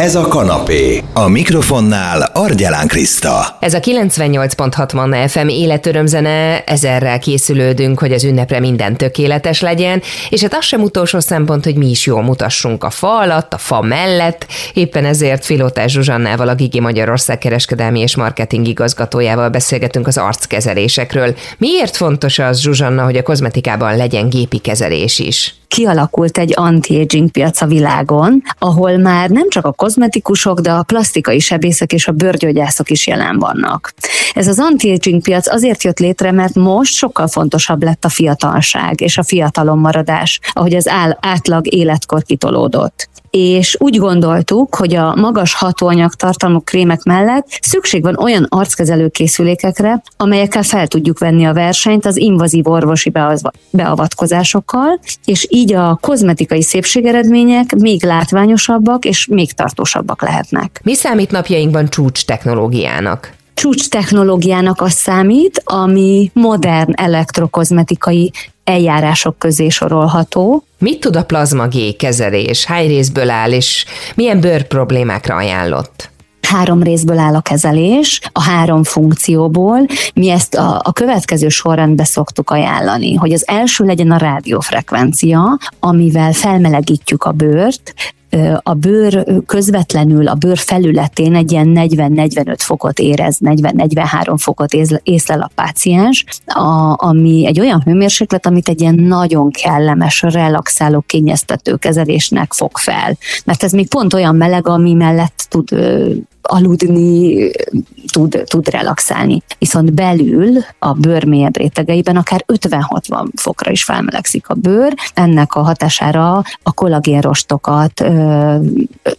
Ez a kanapé. A mikrofonnál Argyelán Kriszta. Ez a 98.6 Manna FM életörömzene, ezerrel készülődünk, hogy az ünnepre minden tökéletes legyen, és hát az sem utolsó szempont, hogy mi is jól mutassunk a fa alatt, a fa mellett, éppen ezért Filótás Zsuzsannával, a Gigi Magyarország kereskedelmi és marketing igazgatójával beszélgetünk az arckezelésekről. Miért fontos az, Zsuzsanna, hogy a kozmetikában legyen gépi kezelés is? Kialakult egy anti-aging piac a világon, ahol már nem csak a kozmetikusok, de a plastikai sebészek és a bőrgyógyászok is jelen vannak. Ez az anti-aging piac azért jött létre, mert most sokkal fontosabb lett a fiatalság és a fiatalon maradás, ahogy az átlag életkor kitolódott és úgy gondoltuk, hogy a magas hatóanyag tartalmú krémek mellett szükség van olyan arckezelő készülékekre, amelyekkel fel tudjuk venni a versenyt az invazív orvosi beavatkozásokkal, és így a kozmetikai szépségeredmények még látványosabbak és még tartósabbak lehetnek. Mi számít napjainkban csúcs technológiának? csúcs technológiának az számít, ami modern elektrokozmetikai eljárások közé sorolható. Mit tud a plazma G kezelés? Hány részből áll, és milyen bőr problémákra ajánlott? három részből áll a kezelés, a három funkcióból. Mi ezt a, a következő sorrendbe szoktuk ajánlani, hogy az első legyen a rádiófrekvencia, amivel felmelegítjük a bőrt, a bőr közvetlenül a bőr felületén egy ilyen 40-45 fokot érez, 40-43 fokot észlel a páciens, a, ami egy olyan hőmérséklet, amit egy ilyen nagyon kellemes, relaxáló, kényeztető kezelésnek fog fel. Mert ez még pont olyan meleg, ami mellett tud aludni, tud, tud relaxálni. Viszont belül a bőr mélyebb rétegeiben akár 50-60 fokra is felmelegszik a bőr. Ennek a hatására a kollagénrostokat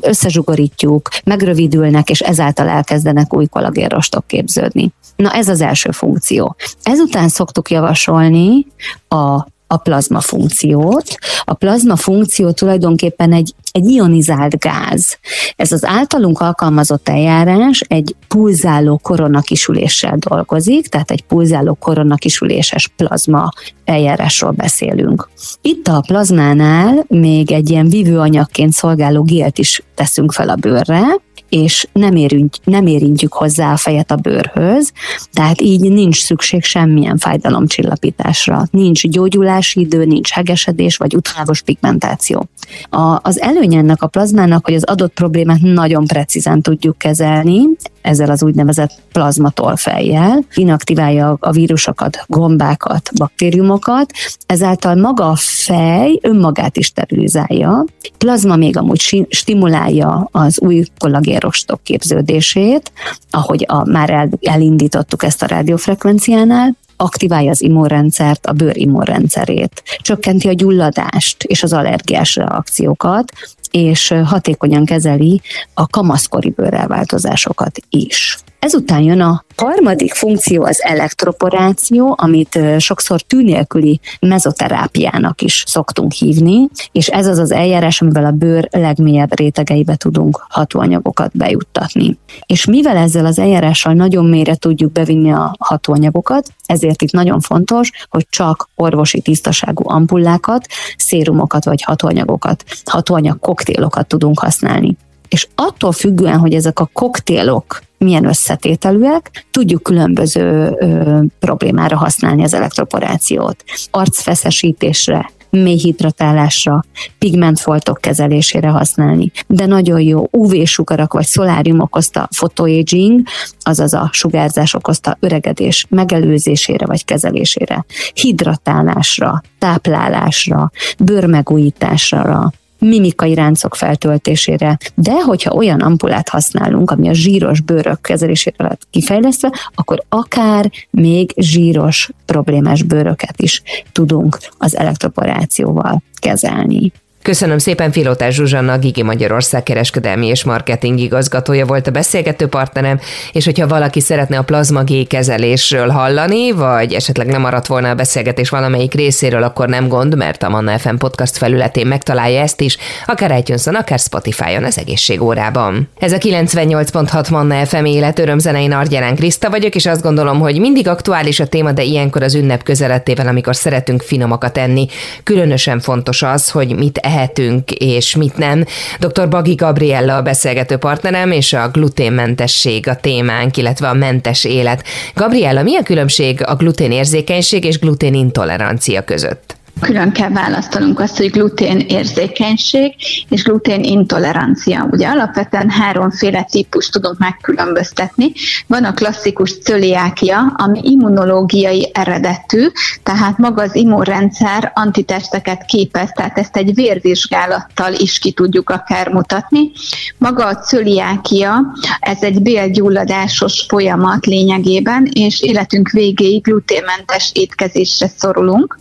összezsugorítjuk, megrövidülnek, és ezáltal elkezdenek új kollagénrostok képződni. Na ez az első funkció. Ezután szoktuk javasolni a a plazma funkciót. A plazma funkció tulajdonképpen egy, egy ionizált gáz. Ez az általunk alkalmazott eljárás egy pulzáló koronakisüléssel dolgozik, tehát egy pulzáló koronakisüléses plazma eljárásról beszélünk. Itt a plazmánál még egy ilyen vívőanyagként szolgáló gélt is teszünk fel a bőrre, és nem, érünk, nem érintjük hozzá a fejet a bőrhöz, tehát így nincs szükség semmilyen fájdalomcsillapításra. Nincs gyógyulási idő, nincs hegesedés vagy utólagos pigmentáció. A, az előny ennek a plazmának, hogy az adott problémát nagyon precízen tudjuk kezelni, ezzel az úgynevezett plazmatolfejjel, inaktiválja a vírusokat, gombákat, baktériumokat, ezáltal maga a fej önmagát is sterilizálja. Plazma még amúgy stimulálja az új kollagérostok képződését, ahogy a, már el, elindítottuk ezt a rádiófrekvenciánál, aktiválja az immunrendszert, a bőr immunrendszerét, csökkenti a gyulladást és az allergiás reakciókat, és hatékonyan kezeli a kamaszkori bőrelváltozásokat is. Ezután jön a harmadik funkció az elektroporáció, amit sokszor tűnélküli mezoterápiának is szoktunk hívni, és ez az az eljárás, amivel a bőr legmélyebb rétegeibe tudunk hatóanyagokat bejuttatni. És mivel ezzel az eljárással nagyon mélyre tudjuk bevinni a hatóanyagokat, ezért itt nagyon fontos, hogy csak orvosi tisztaságú ampullákat, szérumokat vagy hatóanyagokat, hatóanyag koktélokat tudunk használni. És attól függően, hogy ezek a koktélok milyen összetételűek, tudjuk különböző ö, problémára használni az elektroporációt. Arcfeszesítésre, mély hidratálásra, pigmentfoltok kezelésére használni. De nagyon jó UV-sugarak vagy szolárium okozta photoaging, azaz a sugárzás okozta öregedés megelőzésére vagy kezelésére, hidratálásra, táplálásra, bőrmegújításra, mimikai ráncok feltöltésére, de hogyha olyan ampulát használunk, ami a zsíros bőrök kezelésére lett kifejlesztve, akkor akár még zsíros problémás bőröket is tudunk az elektroporációval kezelni. Köszönöm szépen Filótás Zsuzsanna, a Gigi Magyarország kereskedelmi és marketing igazgatója volt a beszélgető partnerem, és hogyha valaki szeretne a plazma G kezelésről hallani, vagy esetleg nem maradt volna a beszélgetés valamelyik részéről, akkor nem gond, mert a Manna FM podcast felületén megtalálja ezt is, akár itunes akár Spotify-on az egészségórában. Ez a 98.6 Manna FM élet örömzenein Argyelán Kriszta vagyok, és azt gondolom, hogy mindig aktuális a téma, de ilyenkor az ünnep közelettével, amikor szeretünk finomakat enni, különösen fontos az, hogy mit ehetünk, és mit nem. Dr. Bagi Gabriella a beszélgető partnerem, és a gluténmentesség a témánk, illetve a mentes élet. Gabriella, mi a különbség a gluténérzékenység és gluténintolerancia között? Külön kell választanunk azt, hogy glutén érzékenység és glutén intolerancia. Ugye alapvetően háromféle típus tudunk megkülönböztetni. Van a klasszikus cöliákia, ami immunológiai eredetű, tehát maga az immunrendszer antitesteket képez, tehát ezt egy vérvizsgálattal is ki tudjuk akár mutatni. Maga a cöliákia, ez egy bélgyulladásos folyamat lényegében, és életünk végéig gluténmentes étkezésre szorulunk.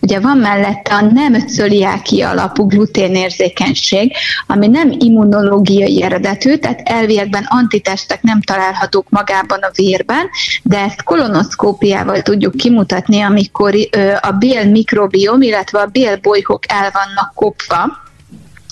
Ugye van mellette a nem cöliáki alapú gluténérzékenység, ami nem immunológiai eredetű, tehát elviekben antitestek nem találhatók magában a vérben, de ezt kolonoszkópiával tudjuk kimutatni, amikor a bél mikrobiom, illetve a bélbolyhok el vannak kopva,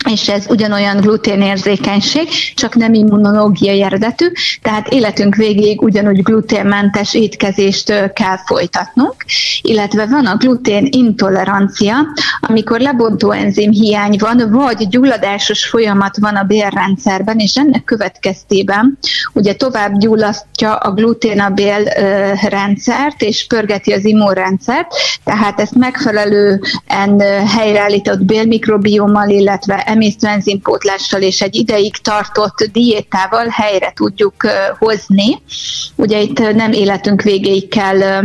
és ez ugyanolyan gluténérzékenység, csak nem immunológiai eredetű, tehát életünk végéig ugyanúgy gluténmentes étkezést kell folytatnunk, illetve van a glutén intolerancia, amikor lebontó enzim hiány van, vagy gyulladásos folyamat van a bélrendszerben, és ennek következtében ugye tovább gyullasztja a glutén a bélrendszert, és pörgeti az immunrendszert, tehát ezt megfelelően helyreállított bélmikrobiommal, illetve emésztőenzimpótlással és egy ideig tartott diétával helyre tudjuk hozni. Ugye itt nem életünk végéig kell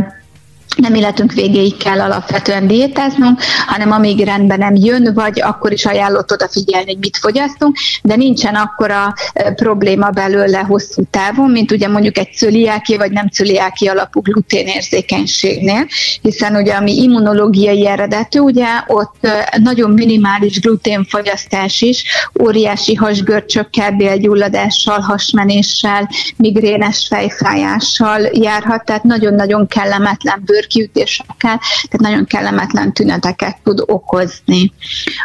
nem életünk végéig kell alapvetően diétáznunk, hanem amíg rendben nem jön, vagy akkor is ajánlott odafigyelni, hogy mit fogyasztunk, de nincsen akkora probléma belőle hosszú távon, mint ugye mondjuk egy cöliáki vagy nem cöliáki alapú gluténérzékenységnél, hiszen ugye ami immunológiai eredetű, ugye ott nagyon minimális gluténfogyasztás is, óriási hasgörcsökkel, bélgyulladással, hasmenéssel, migrénes fejfájással járhat, tehát nagyon-nagyon kellemetlen bőr bőrkiütésekkel, tehát nagyon kellemetlen tüneteket tud okozni.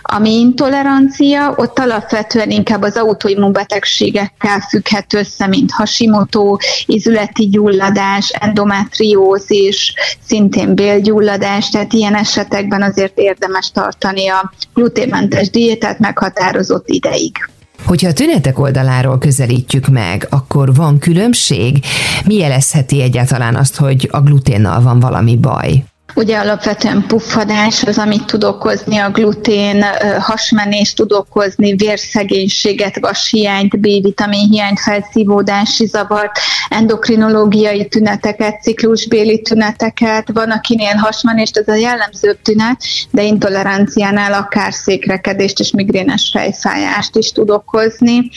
Ami intolerancia, ott alapvetően inkább az autoimmunbetegségekkel függhet össze, mint Hashimoto, izületi gyulladás, endometriózis, szintén bélgyulladás, tehát ilyen esetekben azért érdemes tartani a gluténmentes diétát meghatározott ideig. Hogyha a tünetek oldaláról közelítjük meg, akkor van különbség? Mi jelezheti egyáltalán azt, hogy a gluténnal van valami baj? Ugye alapvetően puffadás az, amit tud okozni a glutén, hasmenést tud okozni, vérszegénységet, vashiányt, B-vitamin hiányt, felszívódási zavart, endokrinológiai tüneteket, ciklusbéli tüneteket, van akinél hasmenést, ez a jellemzőbb tünet, de intoleranciánál akár székrekedést és migrénes fejfájást is tud okozni.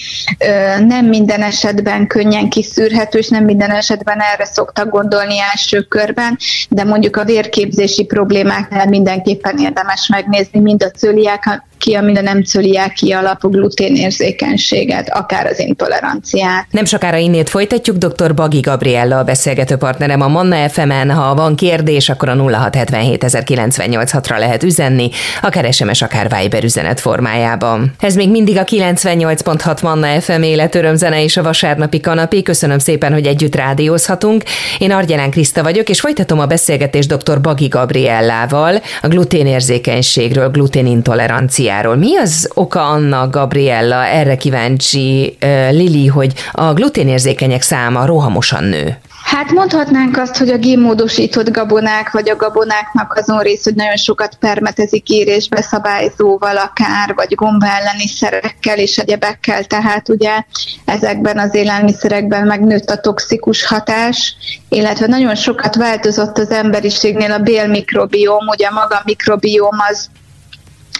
Nem minden esetben könnyen kiszűrhető, és nem minden esetben erre szoktak gondolni első körben, de mondjuk a vérkép képzési problémáknál mindenképpen érdemes megnézni mind a cöliák, ki, a nem cöliáki alapú gluténérzékenységet, akár az intoleranciát. Nem sokára innét folytatjuk, dr. Bagi Gabriella a beszélgető partnerem a Manna FM-en. Ha van kérdés, akkor a 0677 ra lehet üzenni, akár SMS, akár Viber üzenet formájában. Ez még mindig a 98.6 Manna FM életörömzene és a vasárnapi kanapé. Köszönöm szépen, hogy együtt rádiózhatunk. Én Argyelán Kriszta vagyok, és folytatom a beszélgetést dr. Bagi Gabriellával a gluténérzékenységről, gluténintoleranciáról gluténiáról. Mi az oka annak, Gabriella, erre kíváncsi Lili, hogy a gluténérzékenyek száma rohamosan nő? Hát mondhatnánk azt, hogy a génmódosított gabonák, vagy a gabonáknak azon rész, hogy nagyon sokat permetezik írésbe szabályzóval akár, vagy gomba elleni szerekkel és egyebekkel, tehát ugye ezekben az élelmiszerekben megnőtt a toxikus hatás, illetve nagyon sokat változott az emberiségnél a bélmikrobióm, ugye maga a mikrobióm az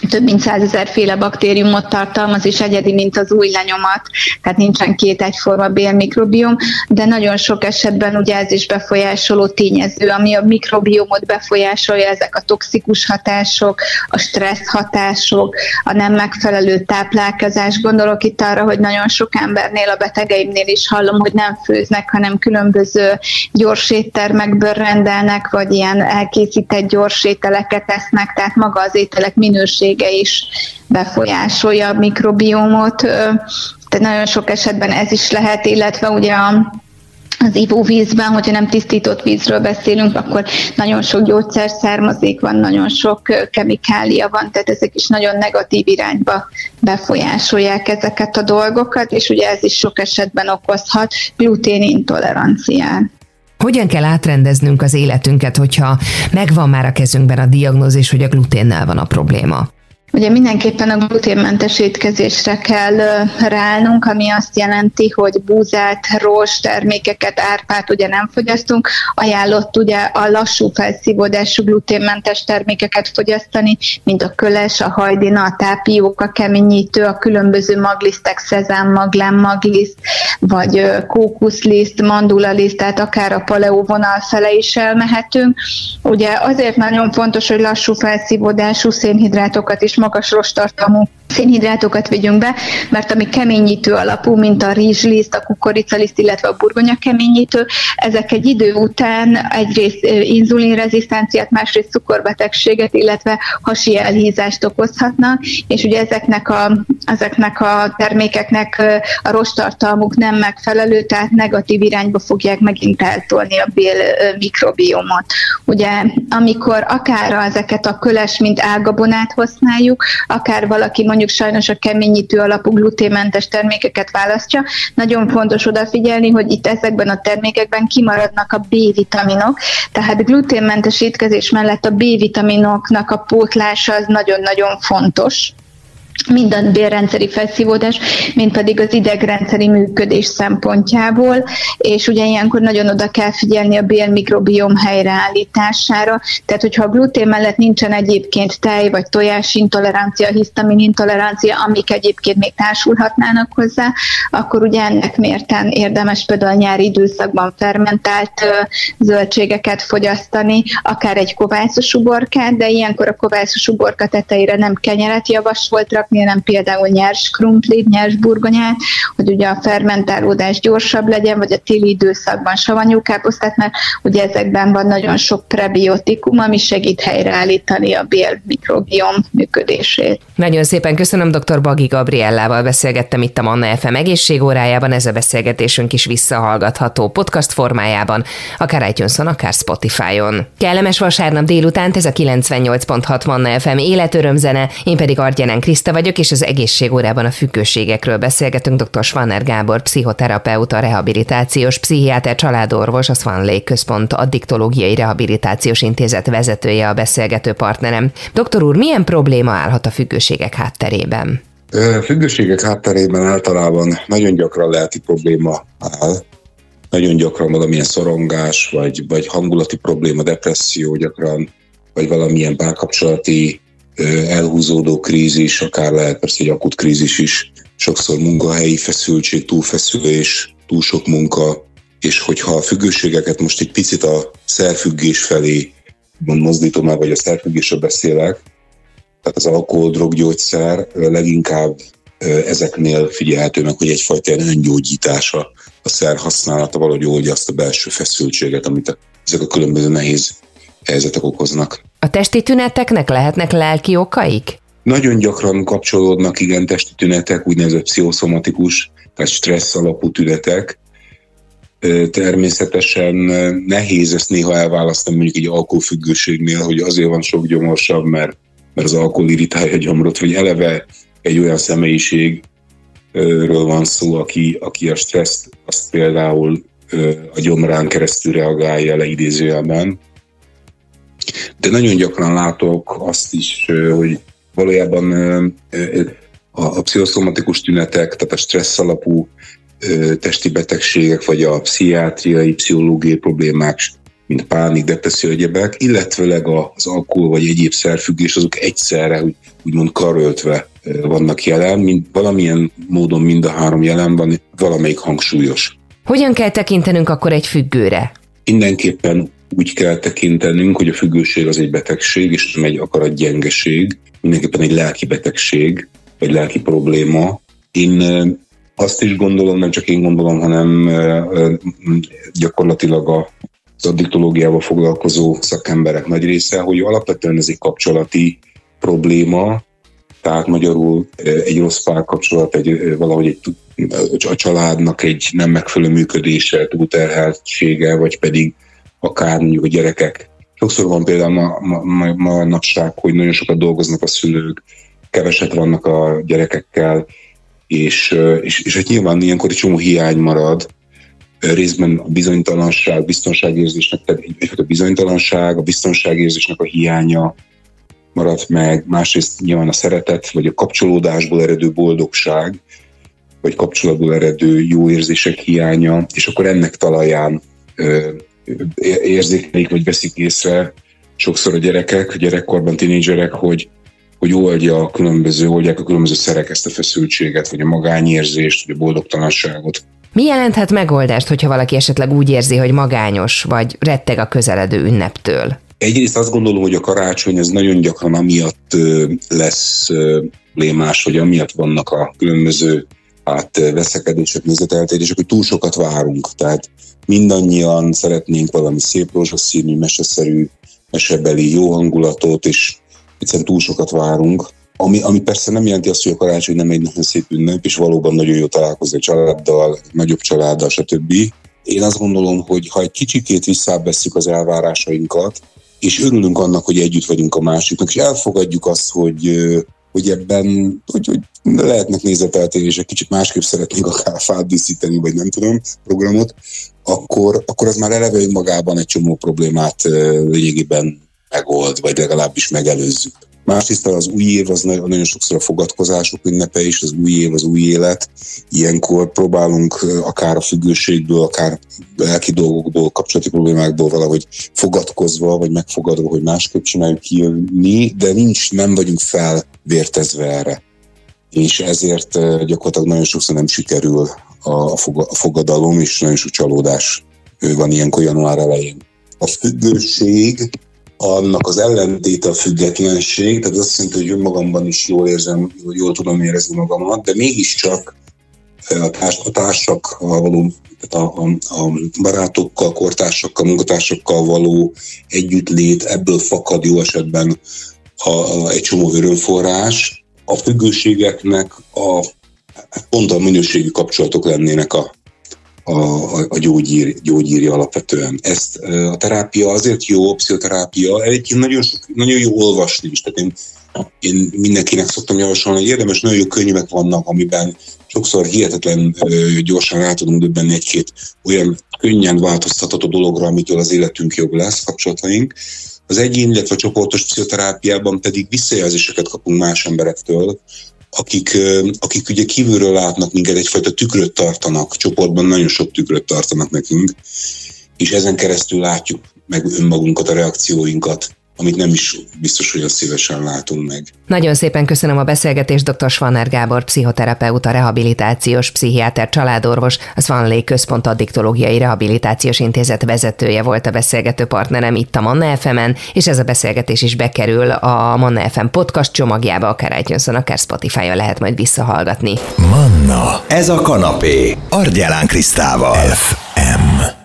több mint százezer féle baktériumot tartalmaz, és egyedi, mint az új lenyomat, tehát nincsen két egyforma bélmikrobiom, de nagyon sok esetben ugye ez is befolyásoló tényező, ami a mikrobiomot befolyásolja, ezek a toxikus hatások, a stressz hatások, a nem megfelelő táplálkozás. Gondolok itt arra, hogy nagyon sok embernél, a betegeimnél is hallom, hogy nem főznek, hanem különböző gyors éttermekből rendelnek, vagy ilyen elkészített gyors ételeket esznek, tehát maga az ételek minőség minősége is befolyásolja a mikrobiomot, tehát nagyon sok esetben ez is lehet, illetve ugye az ivóvízben, hogyha nem tisztított vízről beszélünk, akkor nagyon sok gyógyszer származik van, nagyon sok kemikália van, tehát ezek is nagyon negatív irányba befolyásolják ezeket a dolgokat, és ugye ez is sok esetben okozhat gluténintoleranciát. Hogyan kell átrendeznünk az életünket, hogyha megvan már a kezünkben a diagnózis, hogy a gluténnel van a probléma? Ugye mindenképpen a gluténmentes étkezésre kell ráállnunk, ami azt jelenti, hogy búzát, rós termékeket, árpát ugye nem fogyasztunk. Ajánlott ugye a lassú felszívódású gluténmentes termékeket fogyasztani, mint a köles, a hajdina, a tápiók, a keményítő, a különböző maglisztek, szezámmag, lámmagiszt, vagy kókuszliszt, mandulaliszt, tehát akár a paleó vonal fele is elmehetünk. Ugye azért nagyon fontos, hogy lassú felszívódású szénhidrátokat is magas rostartalmú szénhidrátokat vigyünk be, mert ami keményítő alapú, mint a rizsliszt, a kukoricaliszt, illetve a burgonya keményítő, ezek egy idő után egyrészt inzulinrezisztenciát, másrészt cukorbetegséget, illetve hasi elhízást okozhatnak, és ugye ezeknek a, ezeknek a termékeknek a rostartalmuk nem megfelelő, tehát negatív irányba fogják megint eltolni a bél mikrobiomot. Ugye amikor akár ezeket a köles, mint ágabonát használjuk, akár valaki mondjuk sajnos a keményítő alapú gluténmentes termékeket választja, nagyon fontos odafigyelni, hogy itt ezekben a termékekben kimaradnak a B-vitaminok, tehát gluténmentes étkezés mellett a B-vitaminoknak a pótlása az nagyon-nagyon fontos mind a bélrendszeri felszívódás, mind pedig az idegrendszeri működés szempontjából, és ugye ilyenkor nagyon oda kell figyelni a bélmikrobiom helyreállítására, tehát hogyha a glutén mellett nincsen egyébként tej vagy tojás intolerancia, hisztamin intolerancia, amik egyébként még társulhatnának hozzá, akkor ugye ennek mérten érdemes például a nyári időszakban fermentált zöldségeket fogyasztani, akár egy kovászos uborkát, de ilyenkor a kovászos uborka tetejére nem kenyeret javasolt rakni, hanem például nyers krumplit, nyers burgonyát, hogy ugye a fermentálódás gyorsabb legyen, vagy a téli időszakban savanyú káposztát, mert ugye ezekben van nagyon sok prebiotikum, ami segít helyreállítani a bél mikrobiom működését. Nagyon szépen köszönöm, dr. Bagi Gabriellával beszélgettem itt a Manna FM egészségórájában, ez a beszélgetésünk is visszahallgatható podcast formájában, akár itunes akár Spotify-on. Kellemes vasárnap délután, ez a 98.6 Manna FM életörömzene, én pedig Argyenen Kriszta vagyok, és az egészségórában a függőségekről beszélgetünk. Dr. Svanner Gábor, pszichoterapeuta, rehabilitációs pszichiáter, családorvos, a Swan Lake Központ addiktológiai rehabilitációs intézet vezetője a beszélgető partnerem. Doktor úr, milyen probléma állhat a függőségek hátterében? Függőségek hátterében általában nagyon gyakran lelki probléma áll, nagyon gyakran valamilyen szorongás, vagy, vagy hangulati probléma, depresszió gyakran, vagy valamilyen párkapcsolati elhúzódó krízis, akár lehet persze egy akut krízis is, sokszor munkahelyi feszültség, túlfeszülés, túl sok munka, és hogyha a függőségeket most egy picit a szerfüggés felé mozdítom el, vagy a szerfüggésről beszélek, tehát az alkohol, droggyógyszer leginkább ezeknél figyelhető meg, hogy egyfajta ilyen öngyógyítása a szer használata valahogy oldja azt a belső feszültséget, amit ezek a különböző nehéz helyzetek okoznak. A testi tüneteknek lehetnek lelki okaik? Nagyon gyakran kapcsolódnak igen testi tünetek, úgynevezett pszichoszomatikus, tehát stressz alapú tünetek. Természetesen nehéz ezt néha elválasztani mondjuk egy alkoholfüggőségnél, hogy azért van sok gyomorsabb, mert, mert az alkohol irritálja a gyomrot, vagy eleve egy olyan személyiségről van szó, aki, aki a stresszt azt például a gyomrán keresztül reagálja le idézőjelben, de nagyon gyakran látok azt is, hogy valójában a, a pszichoszomatikus tünetek, tehát a stressz alapú testi betegségek, vagy a pszichiátriai, pszichológiai problémák, mint pánik, depresszió, egyebek, illetőleg az alkohol vagy egyéb szerfüggés, azok egyszerre, úgy, úgymond karöltve vannak jelen, mint valamilyen módon mind a három jelen van, valamelyik hangsúlyos. Hogyan kell tekintenünk akkor egy függőre? Mindenképpen úgy kell tekintenünk, hogy a függőség az egy betegség, és nem egy akarat gyengeség, mindenképpen egy lelki betegség, vagy lelki probléma. Én azt is gondolom, nem csak én gondolom, hanem gyakorlatilag az addiktológiával foglalkozó szakemberek nagy része, hogy alapvetően ez egy kapcsolati probléma, tehát magyarul egy rossz párkapcsolat, egy, valahogy egy a családnak egy nem megfelelő működése, túlterheltsége, vagy pedig akár mondjuk a gyerekek. Sokszor van például ma, ma, ma, ma napság, hogy nagyon sokat dolgoznak a szülők, keveset vannak a gyerekekkel, és, és, és hát nyilván ilyenkor egy csomó hiány marad, részben a bizonytalanság, biztonságérzésnek, tehát a bizonytalanság, a biztonságérzésnek a hiánya maradt meg, másrészt nyilván a szeretet, vagy a kapcsolódásból eredő boldogság, vagy kapcsolatból eredő jó érzések hiánya, és akkor ennek talaján érzékelik, vagy veszik észre sokszor a gyerekek, a gyerekkorban tínédzserek, hogy, hogy oldja a különböző, oldják a különböző szerek ezt a feszültséget, vagy a magányérzést, vagy a boldogtalanságot. Mi jelenthet megoldást, hogyha valaki esetleg úgy érzi, hogy magányos, vagy retteg a közeledő ünneptől? Egyrészt azt gondolom, hogy a karácsony ez nagyon gyakran amiatt lesz problémás, vagy amiatt vannak a különböző hát veszekedések, nézeteltérések, hogy túl sokat várunk. Tehát mindannyian szeretnénk valami szép rózsaszínű, meseszerű, mesebeli jó hangulatot, és egyszerűen túl sokat várunk. Ami, ami persze nem jelenti azt, hogy a karácsony nem egy nagyon szép ünnep, és valóban nagyon jó találkozni a családdal, nagyobb családdal, stb. Én azt gondolom, hogy ha egy kicsikét visszávesszük az elvárásainkat, és örülünk annak, hogy együtt vagyunk a másiknak, és elfogadjuk azt, hogy, hogy ebben hogy, hogy lehetnek nézeteltérések, kicsit másképp szeretnénk akár fát díszíteni, vagy nem tudom, programot, akkor, akkor az már eleve önmagában egy csomó problémát lényegében megold, vagy legalábbis megelőzzük. Másrészt az új év az nagyon sokszor a fogadkozások ünnepe is, az új év, az új élet. Ilyenkor próbálunk akár a függőségből, akár lelki dolgokból, kapcsolati problémákból valahogy fogadkozva, vagy megfogadva, hogy másképp csináljuk kijönni, de nincs, nem vagyunk felvértezve erre. És ezért gyakorlatilag nagyon sokszor nem sikerül a fogadalom, és nagyon sok csalódás van ilyenkor január elején. A függőség annak az ellentéte a függetlenség, tehát azt jelenti, hogy önmagamban is jól érzem, jól tudom érezni magamat, de mégiscsak a, társ, a társakkal való, a, a, a barátokkal, kortársakkal, munkatársakkal való együttlét, ebből fakad jó esetben a, a, egy csomó örömforrás. A függőségeknek a, pont a minőségi kapcsolatok lennének a, a, a gyógyír, gyógyírja alapvetően. Ezt a terápia azért jó, a pszichoterápia, egyébként nagyon, sok, nagyon jó olvasni is. Tehát én, én mindenkinek szoktam javasolni, hogy érdemes, nagyon jó könyvek vannak, amiben sokszor hihetetlen gyorsan rá tudunk döbbenni egy-két olyan könnyen változtatható dologra, amitől az életünk jobb lesz, kapcsolataink. Az egyén, illetve a csoportos pszichoterápiában pedig visszajelzéseket kapunk más emberektől, akik, akik ugye kívülről látnak minket, egyfajta tükröt tartanak, csoportban nagyon sok tükröt tartanak nekünk, és ezen keresztül látjuk meg önmagunkat, a reakcióinkat, amit nem is biztos, hogy azt szívesen látunk meg. Nagyon szépen köszönöm a beszélgetést dr. Svanner Gábor, pszichoterapeuta, rehabilitációs pszichiáter, családorvos, a Svanlé Központ Addiktológiai Rehabilitációs Intézet vezetője volt a beszélgető partnerem itt a Manna fm és ez a beszélgetés is bekerül a Manna FM podcast csomagjába, akár itunes akár Spotify-on lehet majd visszahallgatni. Manna, ez a kanapé, Argyelán Krisztával. FM.